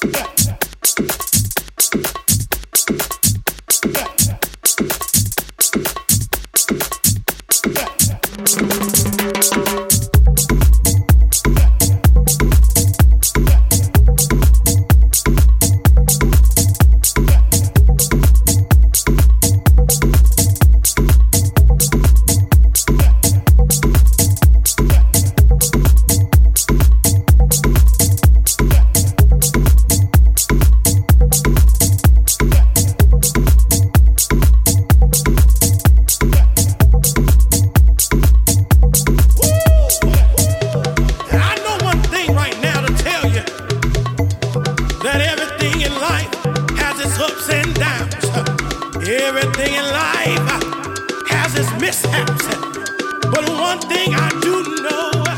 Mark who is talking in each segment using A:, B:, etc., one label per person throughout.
A: Hey. everything in life has its mishaps. But one thing I do know.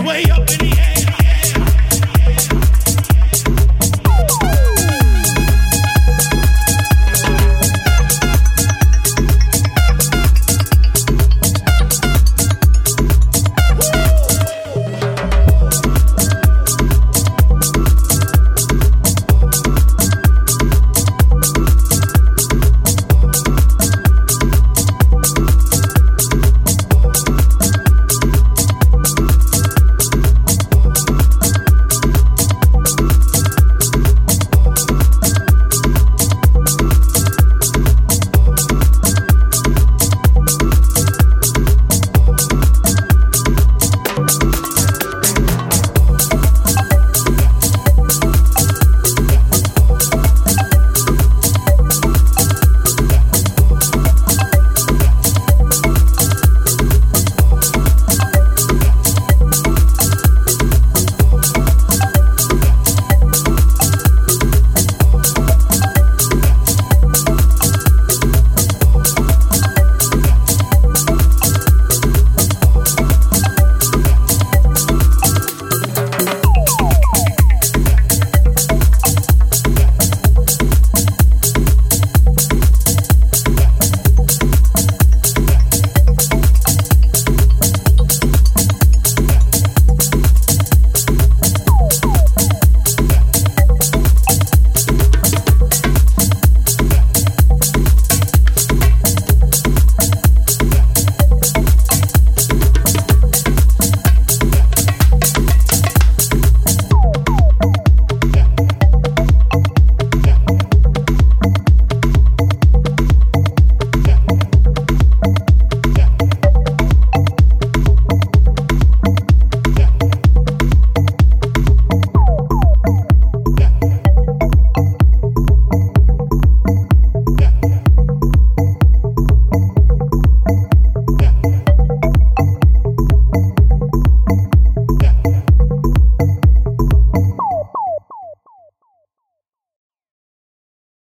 A: way up in the air.